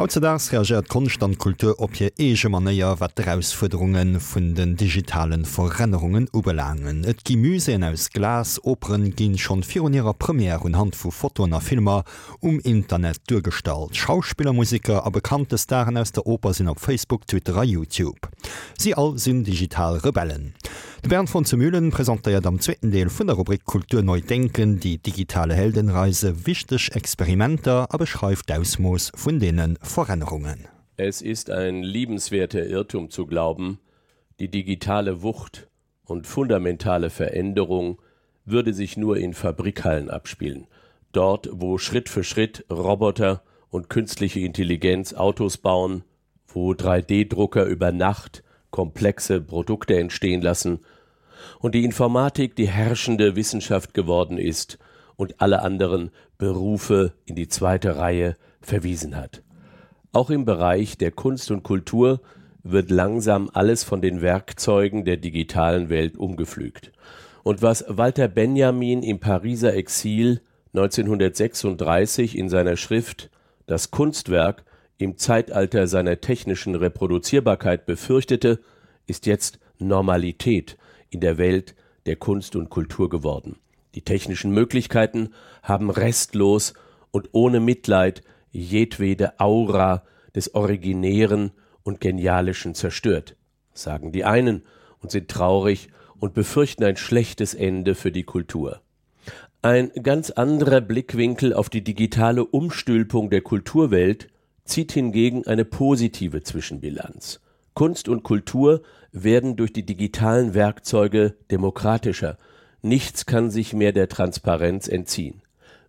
Hautzedags reagiert Konst Kultur op je ege manéier wat Herausforderungen vun den digitalen Verrennerungen ubelangen. Et Gemüsen aus Glas Operen ginn schon virioer Premier hun Hand vu Fotoner Filmer um Internet durchgestalt. Schauspielermusiker a bekannte Starren aus der Oper sinn op Facebook, Twitter, YouTube. Sie all sinn digital Rebellen. De Bern von Zumühlen präsentiert am zweiten Deel vun der Rubrik Kultur neu denken, die digitale Heldenreise wichtig Experimenter a beschreift Ausmoos vun denen Veränderungen. Es ist ein liebenswerter Irrtum zu glauben, die digitale Wucht und fundamentale Veränderung würde sich nur in Fabrikhallen abspielen, dort wo Schritt für Schritt Roboter und künstliche Intelligenz Autos bauen, wo 3D-Drucker über Nacht komplexe Produkte entstehen lassen und die Informatik die herrschende Wissenschaft geworden ist und alle anderen Berufe in die zweite Reihe verwiesen hat. Auch im Bereich der Kunst und Kultur wird langsam alles von den Werkzeugen der digitalen Welt umgepflügt. Und was Walter Benjamin im Pariser Exil 1936 in seiner Schrift Das Kunstwerk im Zeitalter seiner technischen Reproduzierbarkeit befürchtete, ist jetzt Normalität in der Welt der Kunst und Kultur geworden. Die technischen Möglichkeiten haben restlos und ohne Mitleid jedwede Aura des Originären und Genialischen zerstört, sagen die einen und sind traurig und befürchten ein schlechtes Ende für die Kultur. Ein ganz anderer Blickwinkel auf die digitale Umstülpung der Kulturwelt zieht hingegen eine positive Zwischenbilanz. Kunst und Kultur werden durch die digitalen Werkzeuge demokratischer. Nichts kann sich mehr der Transparenz entziehen.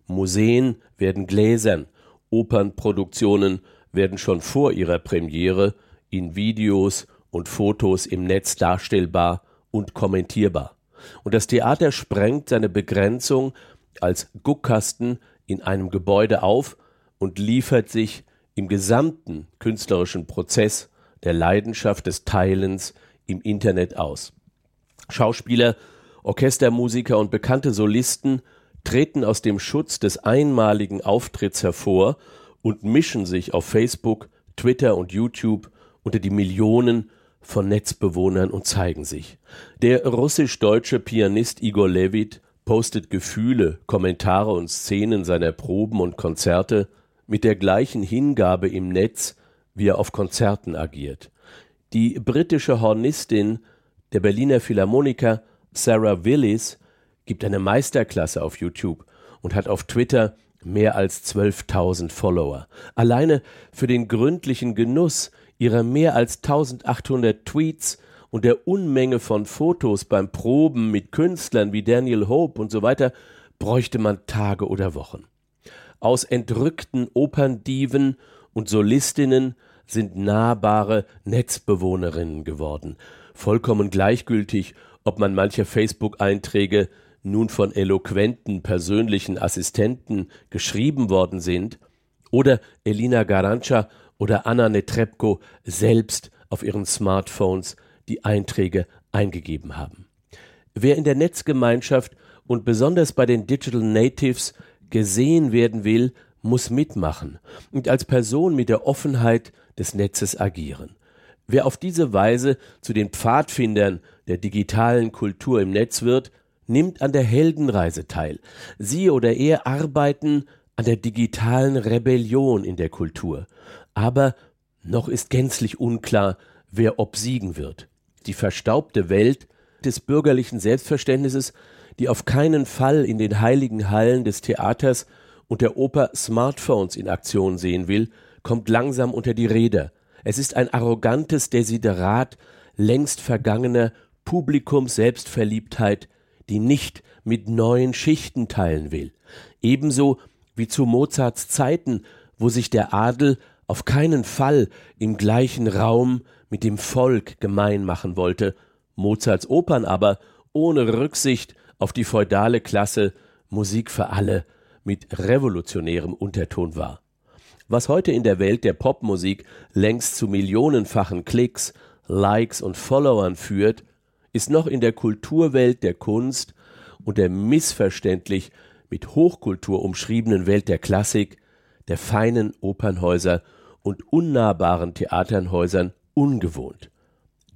Museen werden gläsern, Opernproduktionen werden schon vor ihrer Premiere in Videos und Fotos im Netz darstellbar und kommentierbar. Und das Theater sprengt seine Begrenzung als Guckkasten in einem Gebäude auf und liefert sich im gesamten künstlerischen Prozess der Leidenschaft des Teilens im Internet aus. Schauspieler, Orchestermusiker und bekannte Solisten treten aus dem Schutz des einmaligen Auftritts hervor und mischen sich auf Facebook, Twitter und YouTube unter die Millionen von Netzbewohnern und zeigen sich. Der russisch-deutsche Pianist Igor Levit postet Gefühle, Kommentare und Szenen seiner Proben und Konzerte mit der gleichen Hingabe im Netz, wie er auf Konzerten agiert. Die britische Hornistin der Berliner Philharmoniker Sarah Willis gibt eine Meisterklasse auf YouTube und hat auf Twitter mehr als 12.000 Follower. Alleine für den gründlichen Genuss ihrer mehr als 1800 Tweets und der Unmenge von Fotos beim Proben mit Künstlern wie Daniel Hope und so weiter bräuchte man Tage oder Wochen. Aus entrückten Operndiven und Solistinnen sind nahbare Netzbewohnerinnen geworden, vollkommen gleichgültig, ob man manche Facebook-Einträge nun von eloquenten persönlichen Assistenten geschrieben worden sind oder Elina Garancha oder Anna Netrebko selbst auf ihren Smartphones die Einträge eingegeben haben. Wer in der Netzgemeinschaft und besonders bei den Digital Natives gesehen werden will, muss mitmachen und als Person mit der Offenheit des Netzes agieren. Wer auf diese Weise zu den Pfadfindern der digitalen Kultur im Netz wird, nimmt an der Heldenreise teil. Sie oder er arbeiten an der digitalen Rebellion in der Kultur. Aber noch ist gänzlich unklar, wer obsiegen wird. Die verstaubte Welt des bürgerlichen Selbstverständnisses, die auf keinen Fall in den heiligen Hallen des Theaters und der Oper Smartphones in Aktion sehen will, kommt langsam unter die Räder. Es ist ein arrogantes Desiderat längst vergangener Publikum-Selbstverliebtheit, die nicht mit neuen Schichten teilen will. Ebenso wie zu Mozarts Zeiten, wo sich der Adel auf keinen Fall im gleichen Raum mit dem Volk gemein machen wollte, Mozarts Opern aber ohne Rücksicht auf die feudale Klasse Musik für alle mit revolutionärem Unterton war. Was heute in der Welt der Popmusik längst zu millionenfachen Klicks, Likes und Followern führt, ist noch in der Kulturwelt der Kunst und der missverständlich mit Hochkultur umschriebenen Welt der Klassik, der feinen Opernhäuser und unnahbaren Theaternhäusern ungewohnt.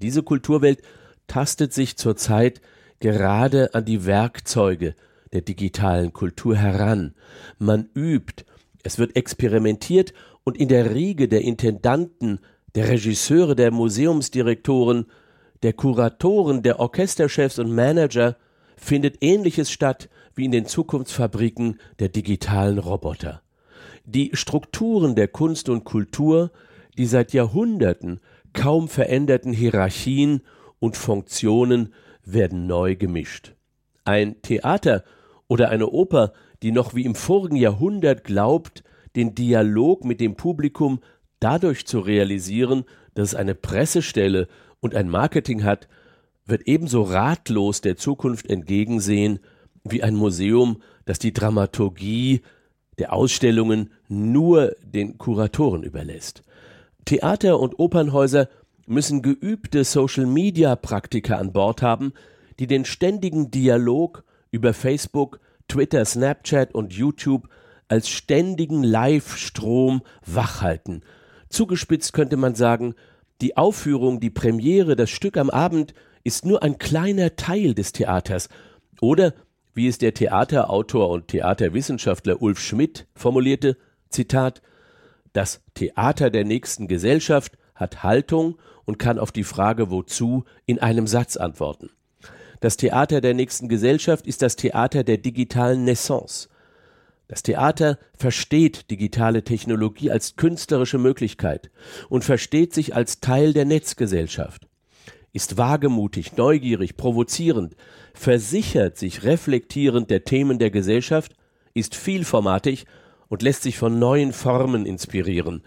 Diese Kulturwelt tastet sich zurzeit gerade an die Werkzeuge der digitalen Kultur heran. Man übt, es wird experimentiert und in der Riege der Intendanten, der Regisseure, der Museumsdirektoren, der Kuratoren, der Orchesterchefs und Manager findet ähnliches statt wie in den Zukunftsfabriken der digitalen Roboter. Die Strukturen der Kunst und Kultur, die seit Jahrhunderten kaum veränderten Hierarchien und Funktionen werden neu gemischt. Ein Theater oder eine Oper, die noch wie im vorigen Jahrhundert glaubt, den Dialog mit dem Publikum dadurch zu realisieren, dass es eine Pressestelle und ein Marketing hat, wird ebenso ratlos der Zukunft entgegensehen wie ein Museum, das die Dramaturgie der Ausstellungen nur den Kuratoren überlässt. Theater und Opernhäuser müssen geübte Social-Media-Praktiker an Bord haben, die den ständigen Dialog über Facebook, Twitter, Snapchat und YouTube als ständigen Live-Strom wachhalten. Zugespitzt könnte man sagen, die Aufführung, die Premiere, das Stück am Abend ist nur ein kleiner Teil des Theaters. Oder, wie es der Theaterautor und Theaterwissenschaftler Ulf Schmidt formulierte, Zitat, das Theater der nächsten Gesellschaft hat Haltung und kann auf die Frage wozu in einem Satz antworten. Das Theater der nächsten Gesellschaft ist das Theater der digitalen Naissance. Das Theater versteht digitale Technologie als künstlerische Möglichkeit und versteht sich als Teil der Netzgesellschaft, ist wagemutig, neugierig, provozierend, versichert sich reflektierend der Themen der Gesellschaft, ist vielformatig und lässt sich von neuen Formen inspirieren,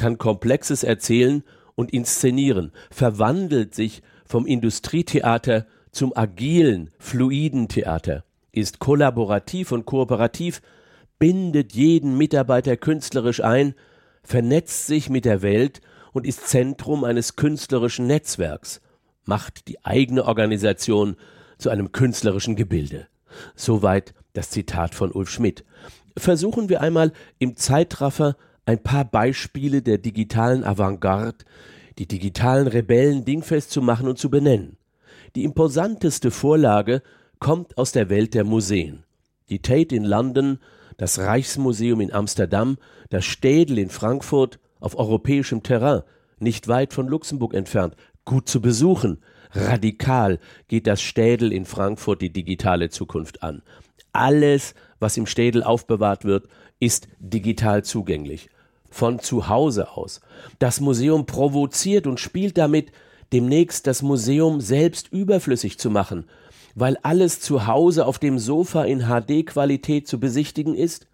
kann Komplexes erzählen und inszenieren, verwandelt sich vom Industrietheater zum agilen, fluiden Theater, ist kollaborativ und kooperativ, bindet jeden Mitarbeiter künstlerisch ein, vernetzt sich mit der Welt und ist Zentrum eines künstlerischen Netzwerks, macht die eigene Organisation zu einem künstlerischen Gebilde. Soweit das Zitat von Ulf Schmidt. Versuchen wir einmal im Zeitraffer ein paar Beispiele der digitalen Avantgarde, die digitalen Rebellen dingfest zu machen und zu benennen. Die imposanteste Vorlage kommt aus der Welt der Museen. Die Tate in London, das Reichsmuseum in Amsterdam, das Städel in Frankfurt auf europäischem Terrain, nicht weit von Luxemburg entfernt, gut zu besuchen. Radikal geht das Städel in Frankfurt die digitale Zukunft an. Alles, was im Städel aufbewahrt wird, ist digital zugänglich. Von zu Hause aus. Das Museum provoziert und spielt damit, demnächst das Museum selbst überflüssig zu machen, weil alles zu Hause auf dem Sofa in HD-Qualität zu besichtigen ist?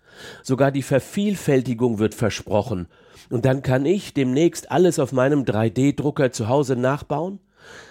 Sogar die Vervielfältigung wird versprochen. Und dann kann ich demnächst alles auf meinem 3D-Drucker zu Hause nachbauen?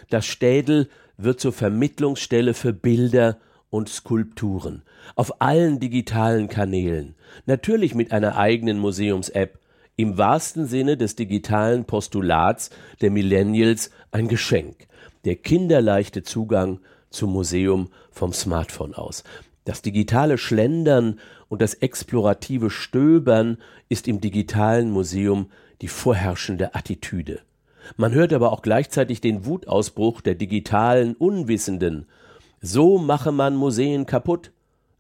Das Städel wird zur Vermittlungsstelle für Bilder und Skulpturen. Auf allen digitalen Kanälen. Natürlich mit einer eigenen Museums-App, im wahrsten Sinne des digitalen Postulats der Millennials ein Geschenk, der kinderleichte Zugang zum Museum vom Smartphone aus. Das digitale Schlendern und das explorative Stöbern ist im digitalen Museum die vorherrschende Attitüde. Man hört aber auch gleichzeitig den Wutausbruch der digitalen Unwissenden. So mache man Museen kaputt.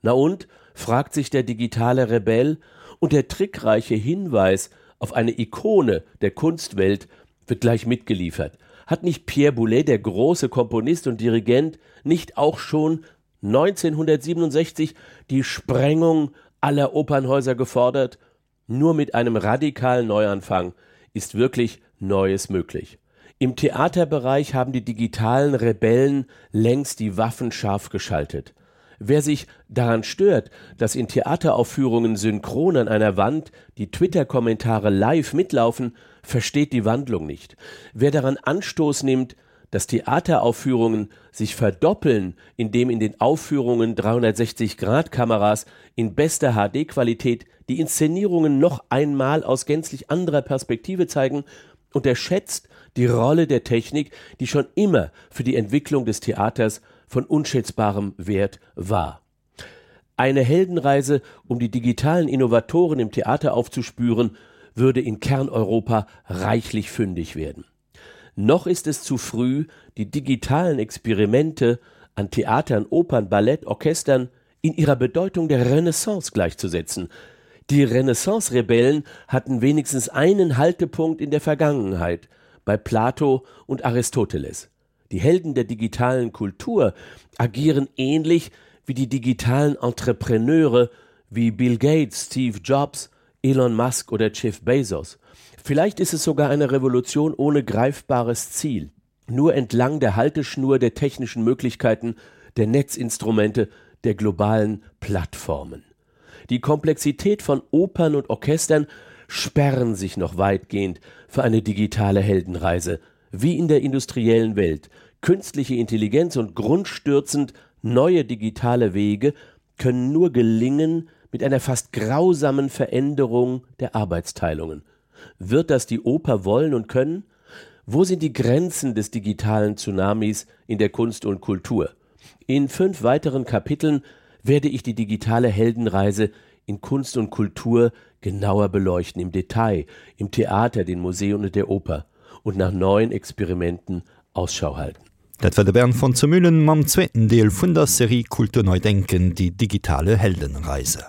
Na und? fragt sich der digitale Rebell, und der trickreiche Hinweis auf eine Ikone der Kunstwelt wird gleich mitgeliefert. Hat nicht Pierre Boulez, der große Komponist und Dirigent, nicht auch schon 1967 die Sprengung aller Opernhäuser gefordert? Nur mit einem radikalen Neuanfang ist wirklich Neues möglich. Im Theaterbereich haben die digitalen Rebellen längst die Waffen scharf geschaltet. Wer sich daran stört, dass in Theateraufführungen synchron an einer Wand die Twitter-Kommentare live mitlaufen, versteht die Wandlung nicht. Wer daran Anstoß nimmt, dass Theateraufführungen sich verdoppeln, indem in den Aufführungen 360-Grad-Kameras in bester HD-Qualität die Inszenierungen noch einmal aus gänzlich anderer Perspektive zeigen, unterschätzt die Rolle der Technik, die schon immer für die Entwicklung des Theaters von unschätzbarem Wert war. Eine Heldenreise, um die digitalen Innovatoren im Theater aufzuspüren, würde in Kerneuropa reichlich fündig werden. Noch ist es zu früh, die digitalen Experimente an Theatern, Opern, Ballett, Orchestern in ihrer Bedeutung der Renaissance gleichzusetzen. Die Renaissance-Rebellen hatten wenigstens einen Haltepunkt in der Vergangenheit bei Plato und Aristoteles. Die Helden der digitalen Kultur agieren ähnlich wie die digitalen Entrepreneure wie Bill Gates, Steve Jobs, Elon Musk oder Jeff Bezos. Vielleicht ist es sogar eine Revolution ohne greifbares Ziel, nur entlang der Halteschnur der technischen Möglichkeiten, der Netzinstrumente, der globalen Plattformen. Die Komplexität von Opern und Orchestern sperren sich noch weitgehend für eine digitale Heldenreise, wie in der industriellen Welt. Künstliche Intelligenz und grundstürzend neue digitale Wege können nur gelingen mit einer fast grausamen Veränderung der Arbeitsteilungen. Wird das die Oper wollen und können? Wo sind die Grenzen des digitalen Tsunamis in der Kunst und Kultur? In fünf weiteren Kapiteln werde ich die digitale Heldenreise in Kunst und Kultur genauer beleuchten, im Detail, im Theater, den Museen und der Oper und nach neuen Experimenten Ausschau halten. Dat war der Bern von Zumüllen mam zweiten Deel vun der Serie Kulturneudenken die digitale Heldenreise.